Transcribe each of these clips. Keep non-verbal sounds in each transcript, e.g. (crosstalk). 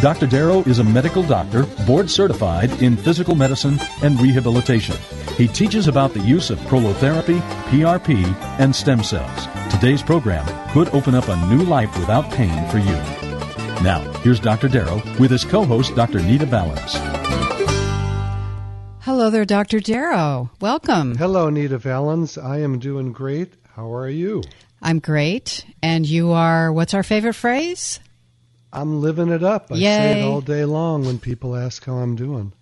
Dr. Darrow is a medical doctor, board certified in physical medicine and rehabilitation. He teaches about the use of prolotherapy, PRP, and stem cells. Today's program could open up a new life without pain for you. Now, here's Dr. Darrow with his co host, Dr. Nita Valens. Hello there, Dr. Darrow. Welcome. Hello, Nita Valens. I am doing great. How are you? I'm great. And you are, what's our favorite phrase? I'm living it up. I Yay. say it all day long when people ask how I'm doing.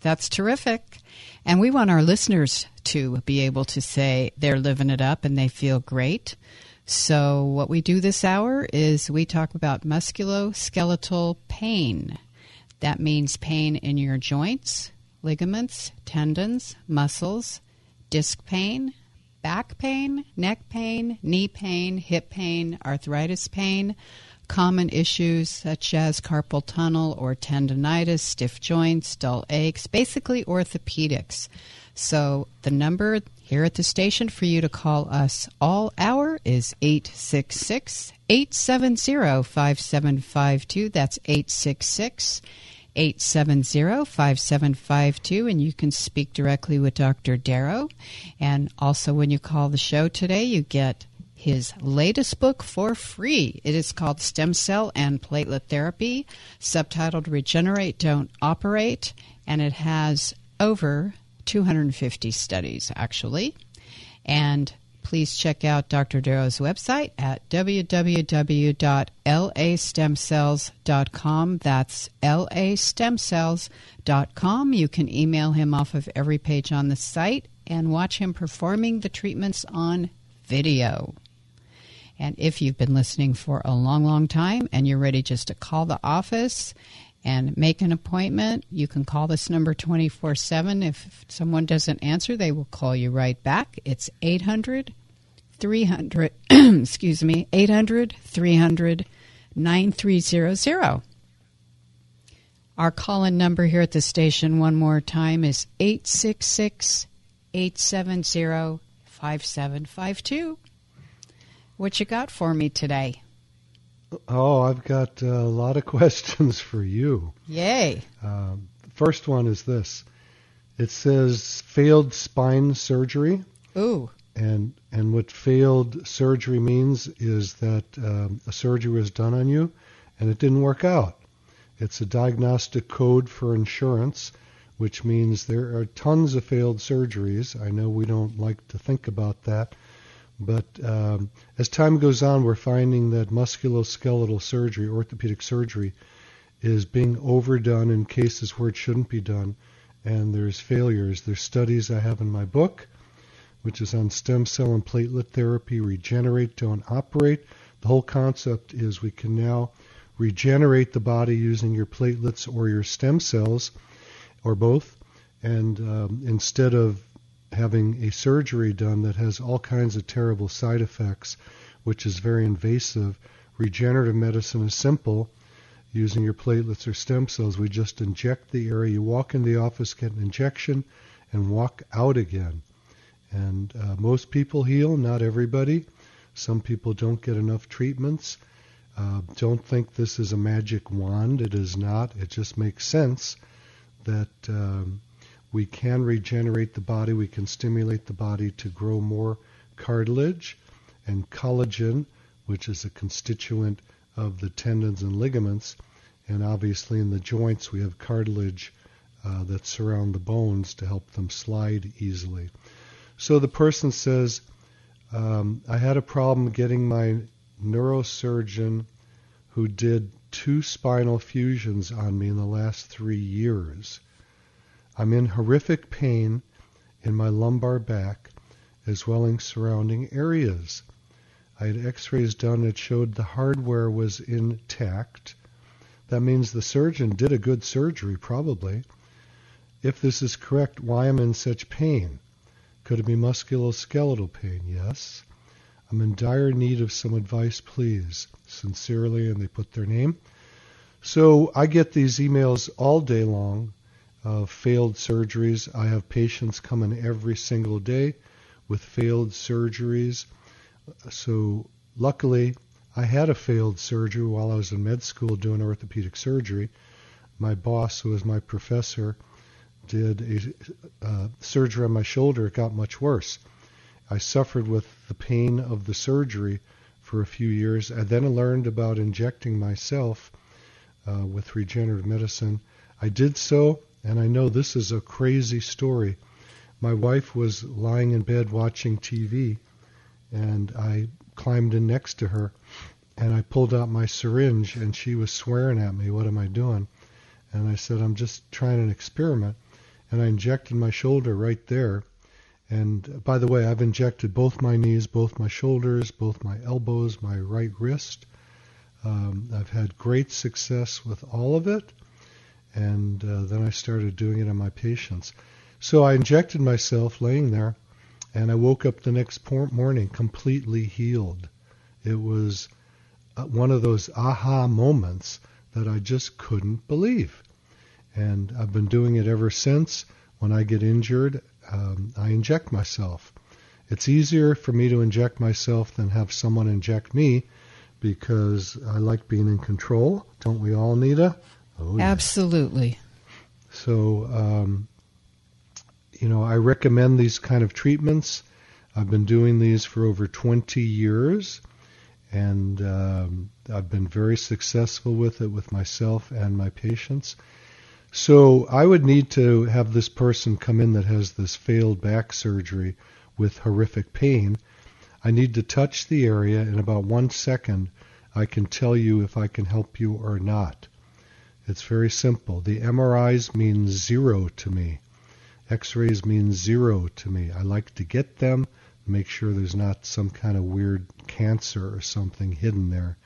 That's terrific. And we want our listeners to be able to say they're living it up and they feel great. So, what we do this hour is we talk about musculoskeletal pain. That means pain in your joints, ligaments, tendons, muscles, disc pain, back pain, neck pain, knee pain, hip pain, arthritis pain, common issues such as carpal tunnel or tendonitis, stiff joints, dull aches, basically orthopedics. So the number here at the station for you to call us all hour is 866 870 5752. That's 866 870 5752. And you can speak directly with Dr. Darrow. And also, when you call the show today, you get his latest book for free. It is called Stem Cell and Platelet Therapy, subtitled Regenerate, Don't Operate, and it has over 250 studies, actually. And please check out Dr. Darrow's website at www.lastemcells.com. That's lastemcells.com. You can email him off of every page on the site and watch him performing the treatments on video. And if you've been listening for a long, long time and you're ready just to call the office and make an appointment, you can call this number 24 7. If someone doesn't answer, they will call you right back. It's 800 300, (clears throat) excuse me, 800 300 9300. Our call in number here at the station, one more time, is 866 870 5752. What you got for me today? Oh, I've got a lot of (laughs) questions for you. Yay. Um, first one is this it says failed spine surgery. Ooh. And, and what failed surgery means is that um, a surgery was done on you and it didn't work out. It's a diagnostic code for insurance, which means there are tons of failed surgeries. I know we don't like to think about that, but um, as time goes on, we're finding that musculoskeletal surgery, orthopedic surgery, is being overdone in cases where it shouldn't be done, and there's failures. There's studies I have in my book, which is on stem cell and platelet therapy, regenerate, don't operate. The whole concept is we can now regenerate the body using your platelets or your stem cells, or both, and um, instead of having a surgery done that has all kinds of terrible side effects, which is very invasive. Regenerative medicine is simple. Using your platelets or stem cells, we just inject the area. You walk in the office, get an injection, and walk out again. And uh, most people heal, not everybody. Some people don't get enough treatments. Uh, don't think this is a magic wand. It is not. It just makes sense that um, we can regenerate the body, we can stimulate the body to grow more cartilage and collagen, which is a constituent of the tendons and ligaments. And obviously, in the joints, we have cartilage uh, that surround the bones to help them slide easily. So the person says, um, I had a problem getting my neurosurgeon who did two spinal fusions on me in the last three years. I'm in horrific pain in my lumbar back as well as surrounding areas. I had x-rays done that showed the hardware was intact. That means the surgeon did a good surgery, probably. If this is correct, why am I in such pain? Could it be musculoskeletal pain? Yes. I'm in dire need of some advice, please. Sincerely, and they put their name. So I get these emails all day long of failed surgeries. I have patients coming every single day with failed surgeries. So luckily, I had a failed surgery while I was in med school doing orthopedic surgery. My boss, who was my professor, did a uh, surgery on my shoulder. It got much worse. I suffered with the pain of the surgery for a few years. I then learned about injecting myself uh, with regenerative medicine. I did so, and I know this is a crazy story. My wife was lying in bed watching TV, and I climbed in next to her, and I pulled out my syringe, and she was swearing at me, What am I doing? And I said, I'm just trying an experiment. And I injected my shoulder right there and by the way, I've injected both my knees, both my shoulders, both my elbows, my right wrist. Um, I've had great success with all of it. And uh, then I started doing it on my patients. So I injected myself laying there, and I woke up the next morning completely healed. It was uh, one of those aha moments that I just couldn't believe. And I've been doing it ever since. When I get injured, um, I inject myself. It's easier for me to inject myself than have someone inject me because I like being in control. Don't we all, Nita? Oh, yeah. Absolutely. So, um, you know, I recommend these kind of treatments. I've been doing these for over 20 years, and um, I've been very successful with it with myself and my patients. So I would need to have this person come in that has this failed back surgery with horrific pain. I need to touch the area in about one second. I can tell you if I can help you or not. It's very simple. The MRIs mean zero to me. X-rays mean zero to me. I like to get them, make sure there's not some kind of weird cancer or something hidden there.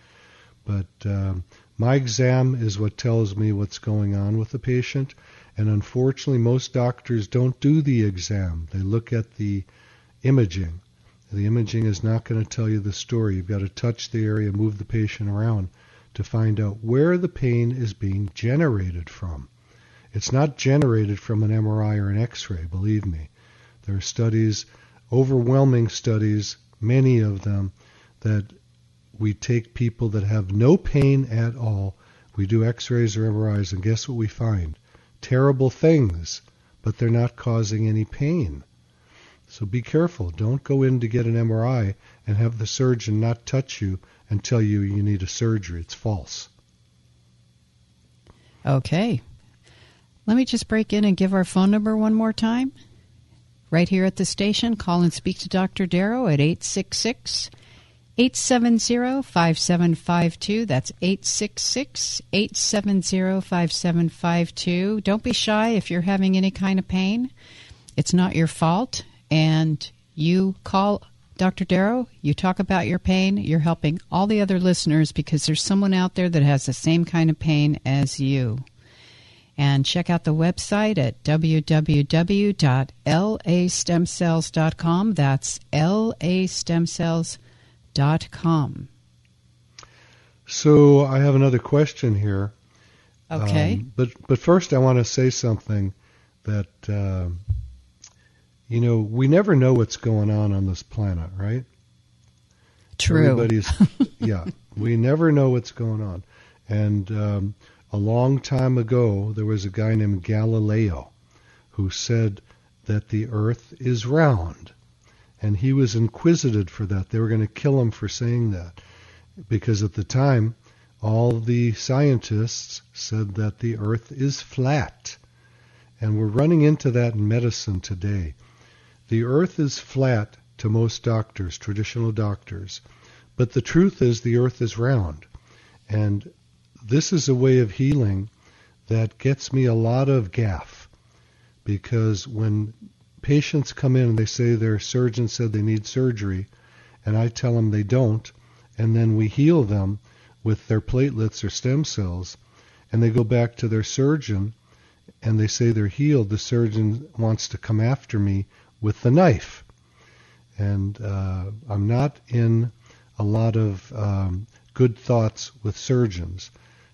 But um, my exam is what tells me what's going on with the patient, and unfortunately, most doctors don't do the exam. They look at the imaging. The imaging is not going to tell you the story. You've got to touch the area, move the patient around to find out where the pain is being generated from. It's not generated from an MRI or an X ray, believe me. There are studies, overwhelming studies, many of them, that we take people that have no pain at all, we do x rays or MRIs, and guess what we find? Terrible things, but they're not causing any pain. So be careful. Don't go in to get an MRI and have the surgeon not touch you and tell you you need a surgery. It's false. Okay. Let me just break in and give our phone number one more time. Right here at the station, call and speak to Dr. Darrow at 866 870 5752. That's 866 870 5752. Don't be shy if you're having any kind of pain. It's not your fault. And you call Dr. Darrow, you talk about your pain, you're helping all the other listeners because there's someone out there that has the same kind of pain as you. And check out the website at www.lastemcells.com. That's lastemcells.com com. So I have another question here. Okay. Um, but but first I want to say something that uh, you know we never know what's going on on this planet, right? True. Everybody's (laughs) yeah. We never know what's going on, and um, a long time ago there was a guy named Galileo who said that the Earth is round and he was inquisited for that. They were going to kill him for saying that because at the time all the scientists said that the earth is flat. And we're running into that in medicine today. The earth is flat to most doctors, traditional doctors, But the truth is, the earth is round. And this is a way of healing that gets me a lot of gaff. Because when patients come in and they say their surgeon said they need surgery, and I tell them they don't, and then we heal them with their platelets or stem cells, and they go back to their surgeon and they say they're healed, the surgeon wants to come after me with the knife. And uh, I'm not in a lot of um, good thoughts with surgeons.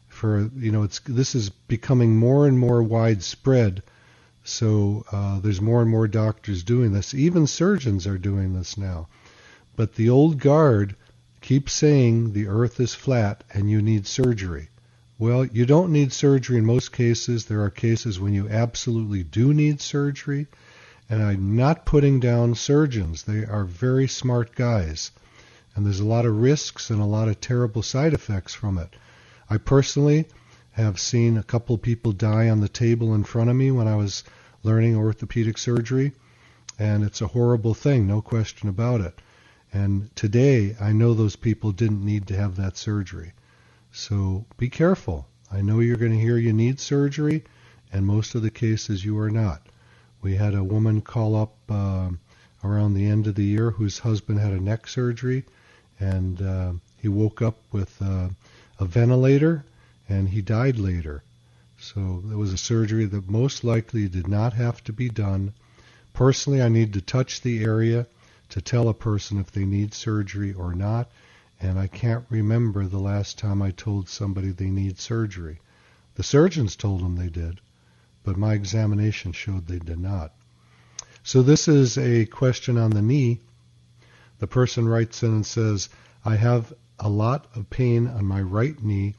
For you know, it's this is becoming more and more widespread. So uh, there's more and more doctors doing this. Even surgeons are doing this now. But the old guard keeps saying the earth is flat and you need surgery. Well, you don't need surgery in most cases. There are cases when you absolutely do need surgery. And I'm not putting down surgeons. They are very smart guys. And there's a lot of risks and a lot of terrible side effects from it. I personally have seen a couple people die on the table in front of me when I was learning orthopedic surgery. And it's a horrible thing, no question about it. And today, I know those people didn't need to have that surgery. So be careful. I know you're going to hear you need surgery, and most of the cases you are not. We had a woman call up uh, around the end of the year whose husband had a neck surgery, and uh, he woke up with uh, a ventilator, and he died later. So it was a surgery that most likely did not have to be done. Personally, I need to touch the area to tell a person if they need surgery or not and I can't remember the last time I told somebody they need surgery. The surgeons told them they did, but my examination showed they did not. So this is a question on the knee. The person writes in and says, I have a lot of pain on my right knee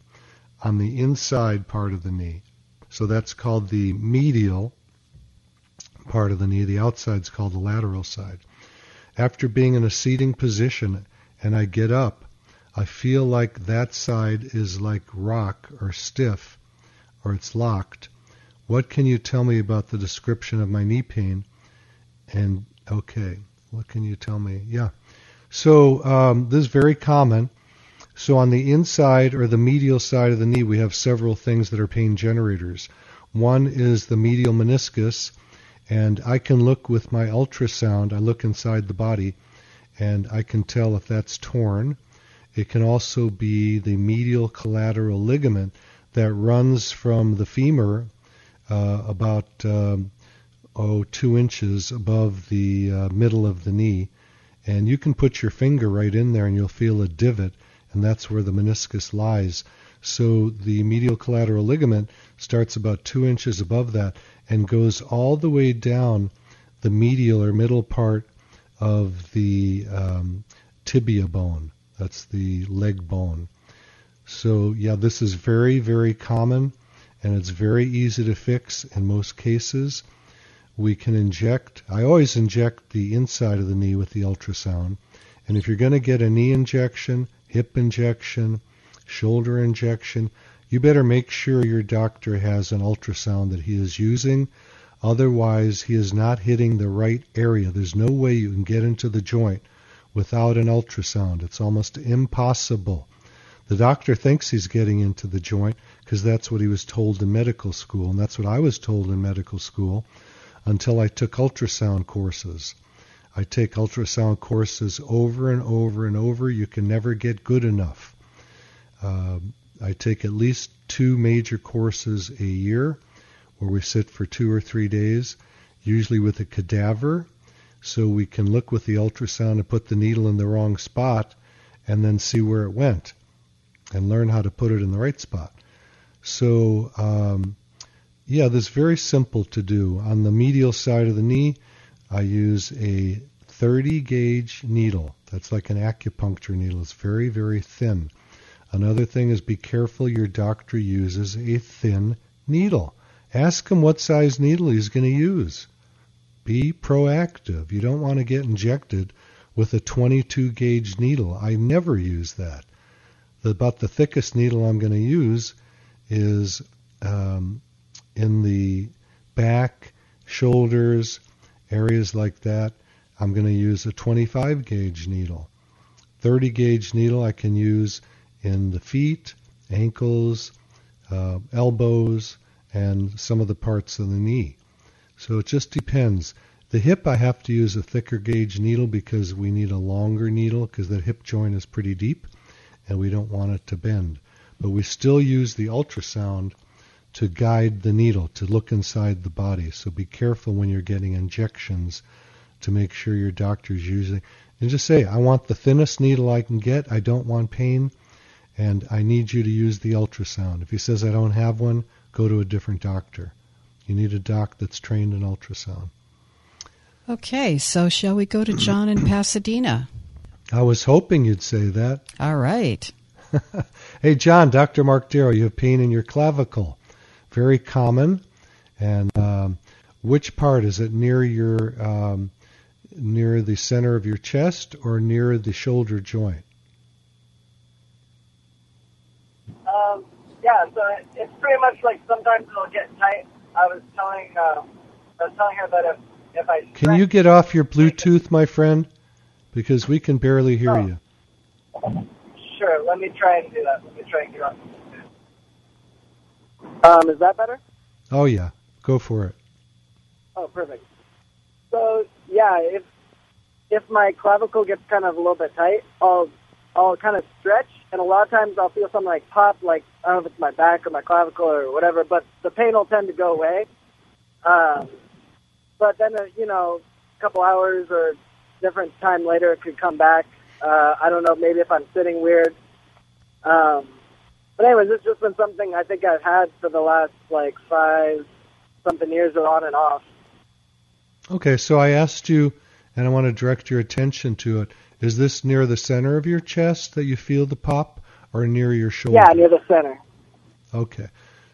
on the inside part of the knee. So that's called the medial part of the knee. The outside is called the lateral side. After being in a seating position and I get up, I feel like that side is like rock or stiff or it's locked. What can you tell me about the description of my knee pain? And okay, what can you tell me? Yeah. So um, this is very common. So on the inside or the medial side of the knee, we have several things that are pain generators. One is the medial meniscus, and I can look with my ultrasound. I look inside the body, and I can tell if that's torn. It can also be the medial collateral ligament that runs from the femur about um, oh two inches above the uh, middle of the knee, and you can put your finger right in there and you'll feel a divot, and that's where the meniscus lies. So the medial collateral ligament starts about two inches above that and goes all the way down the medial or middle part of the um, tibia bone. That's the leg bone. So, yeah, this is very, very common and it's very easy to fix in most cases. We can inject, I always inject the inside of the knee with the ultrasound. And if you're going to get a knee injection, hip injection, shoulder injection, you better make sure your doctor has an ultrasound that he is using. Otherwise, he is not hitting the right area. There's no way you can get into the joint without an ultrasound. It's almost impossible. The doctor thinks he's getting into the joint because that's what he was told in medical school, and that's what I was told in medical school until I took ultrasound courses. I take ultrasound courses over and over and over. You can never get good enough. Uh, I take at least two major courses a year where we sit for two or three days, usually with a cadaver so we can look with the ultrasound and put the needle in the wrong spot and then see where it went and learn how to put it in the right spot. So, um, yeah, this is very simple to do. On the medial side of the knee, I use a 30 gauge needle. That's like an acupuncture needle. It's very, very thin. Another thing is be careful your doctor uses a thin needle. Ask him what size needle he's going to use. Be proactive. You don't want to get injected with a 22 gauge needle. I never use that. About the thickest needle I'm going to use is um, in the back, shoulders, areas like that. I'm going to use a 25 gauge needle. 30 gauge needle I can use in the feet, ankles, uh, elbows, and some of the parts of the knee. So it just depends. The hip I have to use a thicker gauge needle because we need a longer needle because the hip joint is pretty deep and we don't want it to bend. But we still use the ultrasound to guide the needle to look inside the body. So be careful when you're getting injections to make sure your doctor's using and just say, I want the thinnest needle I can get. I don't want pain and I need you to use the ultrasound. If he says I don't have one, go to a different doctor. You need a doc that's trained in ultrasound. Okay, so shall we go to John in Pasadena? I was hoping you'd say that. All right. (laughs) hey, John, Dr. Mark Darrow, you have pain in your clavicle. Very common. And um, which part? Is it near your um, near the center of your chest or near the shoulder joint? Um, yeah, so it's pretty much like sometimes it'll get tight. I was telling, uh, I was telling her that if if I can you get off your Bluetooth, my friend, because we can barely hear oh. you. Sure, let me try and do that. Let me try and get off. Um, is that better? Oh yeah, go for it. Oh, perfect. So yeah, if if my clavicle gets kind of a little bit tight, I'll I'll kind of stretch, and a lot of times I'll feel something like pop, like I don't know if it's my back or my clavicle or whatever, but the pain will tend to go away. Um, but then, uh, you know, a couple hours or different time later, it could come back. Uh, I don't know, maybe if I'm sitting weird. Um, but anyways, it's just been something I think I've had for the last like five something years on and off. Okay, so I asked you, and I want to direct your attention to it. Is this near the center of your chest that you feel the pop, or near your shoulder? Yeah, near the center. Okay.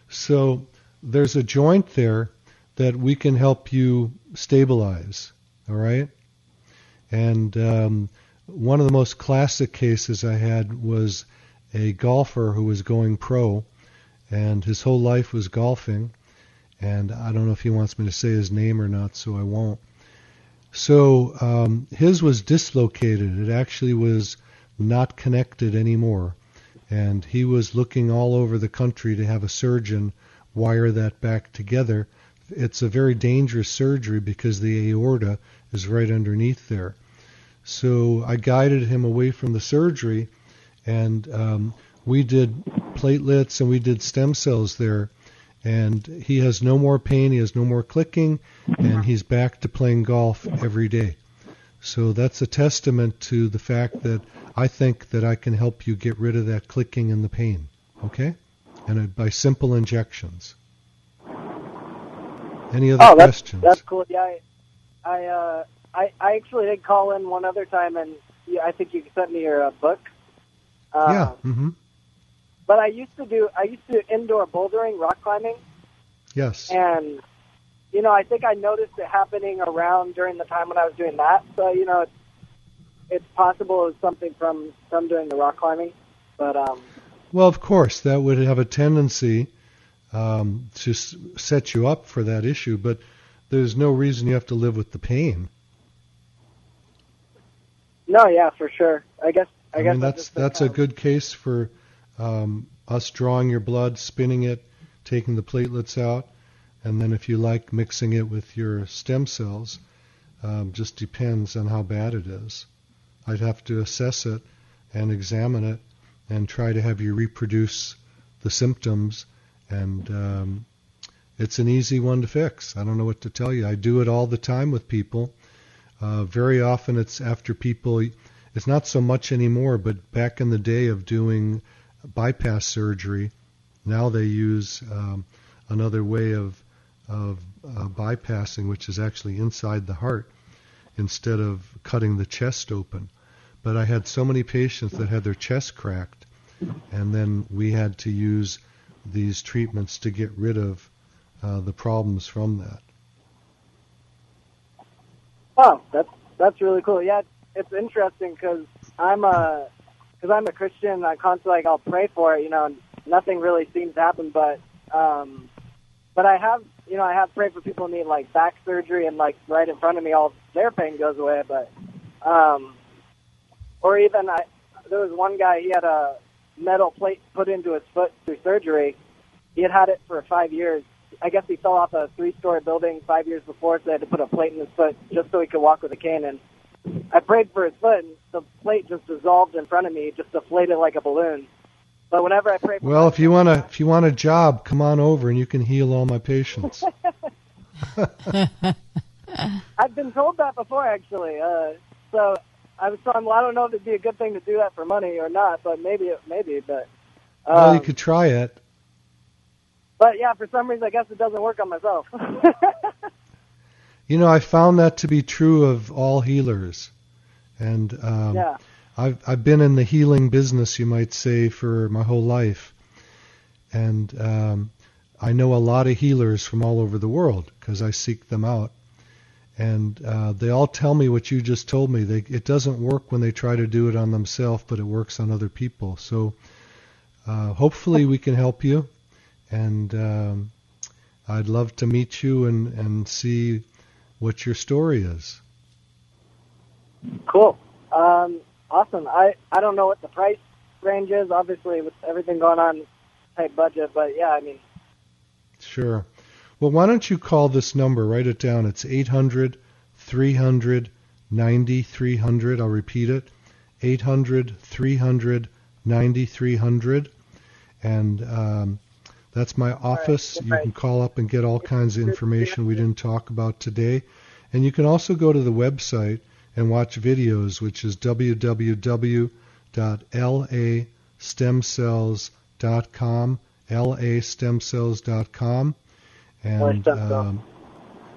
So there's a joint there that we can help you stabilize. All right? And um, one of the most classic cases I had was a golfer who was going pro, and his whole life was golfing. And I don't know if he wants me to say his name or not, so I won't. So um, his was dislocated. It actually was not connected anymore. And he was looking all over the country to have a surgeon wire that back together. It's a very dangerous surgery because the aorta is right underneath there. So I guided him away from the surgery, and um, we did platelets and we did stem cells there and he has no more pain, he has no more clicking, and he's back to playing golf every day. So that's a testament to the fact that I think that I can help you get rid of that clicking and the pain, okay? And by simple injections. Any other oh, that's, questions? That's cool. Yeah, I, I, uh, I, I actually did call in one other time, and yeah, I think you sent me your uh, book. Uh, yeah. Mm-hmm. But I used to do I used to do indoor bouldering, rock climbing. Yes. And you know, I think I noticed it happening around during the time when I was doing that. So you know, it's it's possible it's something from from doing the rock climbing, but um. Well, of course, that would have a tendency um, to s- set you up for that issue, but there's no reason you have to live with the pain. No, yeah, for sure. I guess I, I guess mean that's that's a good case for um, us drawing your blood, spinning it, taking the platelets out, and then if you like mixing it with your stem cells, um, just depends on how bad it is. I'd have to assess it and examine it and try to have you reproduce the symptoms and um, it's an easy one to fix. I don't know what to tell you. I do it all the time with people. Uh, very often it's after people, it's not so much anymore, but back in the day of doing bypass surgery. Now they use um, another way of of uh, bypassing, which is actually inside the heart instead of cutting the chest open. But I had so many patients that had their chest cracked, and then we had to use these treatments to get rid of uh, the problems from that. Oh, that's that's really cool. Yeah, it's interesting because I'm a because I'm a Christian, I constantly like I'll pray for it, you know, and nothing really seems to happen. But um, but I have, you know, I have prayed for people who need like back surgery, and like right in front of me, all their pain goes away. But um, or even I, there was one guy he had a metal plate put into his foot through surgery. He had had it for five years. I guess he fell off a three-story building five years before, so they had to put a plate in his foot just so he could walk with a cane. And I prayed for his foot, and the plate just dissolved in front of me, just deflated like a balloon. But whenever I pray for Well, if you want a if you want a job, come on over and you can heal all my patients. (laughs) (laughs) I've been told that before, actually. Uh, so I was telling, well, I don't know if it'd be a good thing to do that for money or not, but maybe, it, maybe, but. Um, well, you could try it. But yeah, for some reason, I guess it doesn't work on myself. (laughs) You know, I found that to be true of all healers, and um, yeah. I've I've been in the healing business, you might say, for my whole life, and um, I know a lot of healers from all over the world because I seek them out, and uh, they all tell me what you just told me. They, it doesn't work when they try to do it on themselves, but it works on other people. So uh, hopefully we can help you, and um, I'd love to meet you and and see what your story is. Cool. Um, awesome. I, I don't know what the price range is, obviously, with everything going on, tight budget, but yeah, I mean. Sure. Well, why don't you call this number? Write it down. It's 800 300 9300. I'll repeat it 800 300 9300. And um, that's my office. You can call up and get all kinds of information we didn't talk about today. And you can also go to the website and watch videos, which is www.lastemcells.com, lastemcells.com. And um,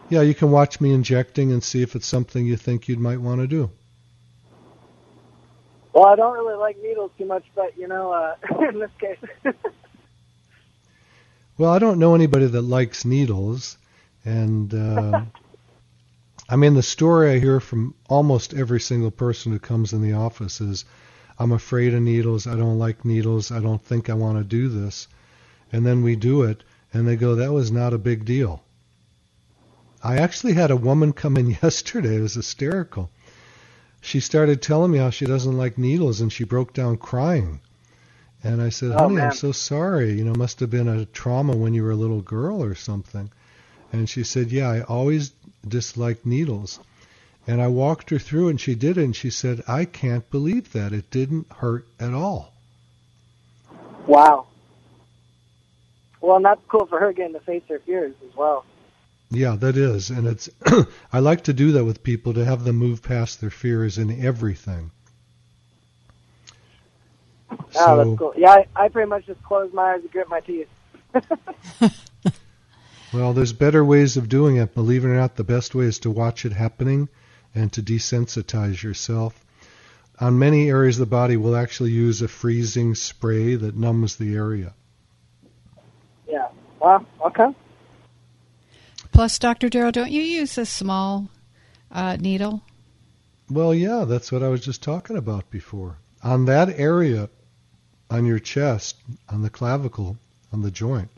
yeah, you can watch me injecting and see if it's something you think you might want to do. Well, I don't really like needles too much, but you know, uh, (laughs) in this case. (laughs) Well, I don't know anybody that likes needles, and uh, (laughs) I mean the story I hear from almost every single person who comes in the office is, "I'm afraid of needles. I don't like needles. I don't think I want to do this," and then we do it, and they go, "That was not a big deal." I actually had a woman come in (laughs) yesterday. It was hysterical. She started telling me how she doesn't like needles, and she broke down crying. And I said, Oh, honey, man. I'm so sorry. You know, must have been a trauma when you were a little girl or something. And she said, yeah, I always disliked needles. And I walked her through and she did it and she said, I can't believe that. It didn't hurt at all. wow. Well, and that's cool for her getting to face her fears as well. Yeah, that is. And it's (clears throat) I like to do that with people to have them move past their fears in everything. Oh, So- that's cool. Yeah, I, I pretty much just close my eyes and grit my teeth. (laughs) (laughs) Well, there's better ways of doing it. Believe it or not, the best way is to watch it happening and to desensitize yourself. On many areas of the body, we'll actually use a freezing spray that numbs the area. Yeah. Wow. Okay. Plus, Dr. Darrow, don't you use a small uh, needle? Well, yeah, that's what I was just talking about before. On that area, on your chest, on the clavicle, on the joint,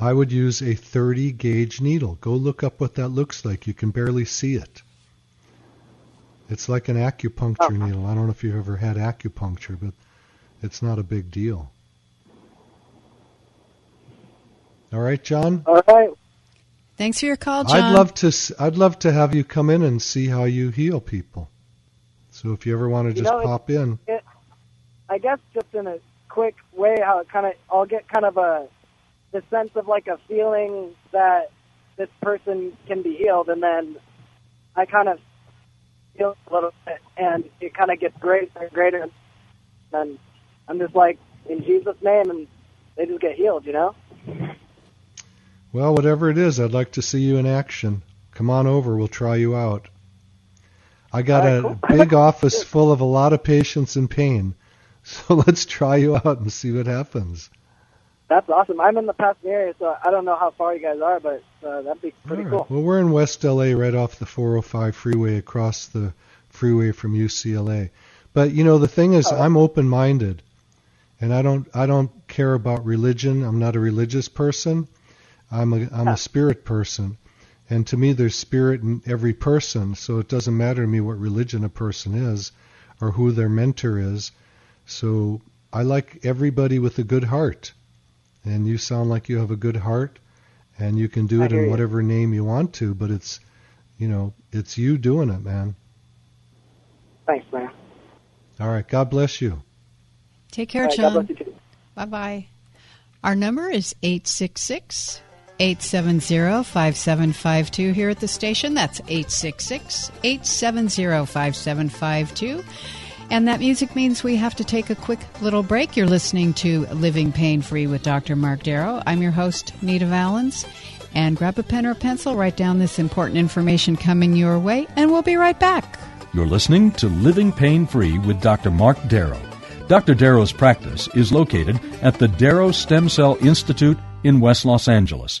I would use a 30 gauge needle. Go look up what that looks like. You can barely see it. It's like an acupuncture oh. needle. I don't know if you've ever had acupuncture, but it's not a big deal. All right, John. All right. Thanks for your call, John. I'd love to. s- I'd love to have you come in and see how you heal people. So if you ever want to You just know, it- pop in, I guess just in a quick way, how it kind of, I'll get kind of a, the sense of like a feeling that this person can be healed, and then I kind of feel a little bit, and it kind of gets greater and greater, and I'm just like, in Jesus' name, and they just get healed, you know? well, whatever it is, I'd like to see you in action. Come on over. We'll try you out. I got All a cool. (laughs) big office full of a lot of patients in pain. (laughs) So let's try you out and see what happens. That's awesome. I'm in the Pasadena area, so I don't know how far you guys are, but uh, that'd be pretty right. cool. Well, we're in West LA, right off the 405 freeway, across the freeway from UCLA. But you know, the thing is, Oh. I'm open-minded, and I don't I don't care about religion. I'm not a religious person. I'm a I'm a spirit person, and to me, there's spirit in every person. So it doesn't matter to me what religion a person is. or who their mentor is. So I like everybody with a good heart. And you sound like you have a good heart and you can do I it hear in you. whatever name you want to, but it's you know, it's you doing it, man. Thanks, man. All right, God bless you. Take care, All right, God John. bless you too. Bye bye. Our number is 866 870 5752 here at the station. That's 866 870 5752. And that music means we have to take a quick little break. You're listening to Living Pain Free with Dr. Mark Darrow. I'm your host, Nita Valens. And grab a pen or a pencil, write down this important information coming your way, and we'll be right back. You're listening to Living Pain Free with Dr. Mark Darrow. Dr. Darrow's practice is located at the Darrow Stem Cell Institute in West Los Angeles.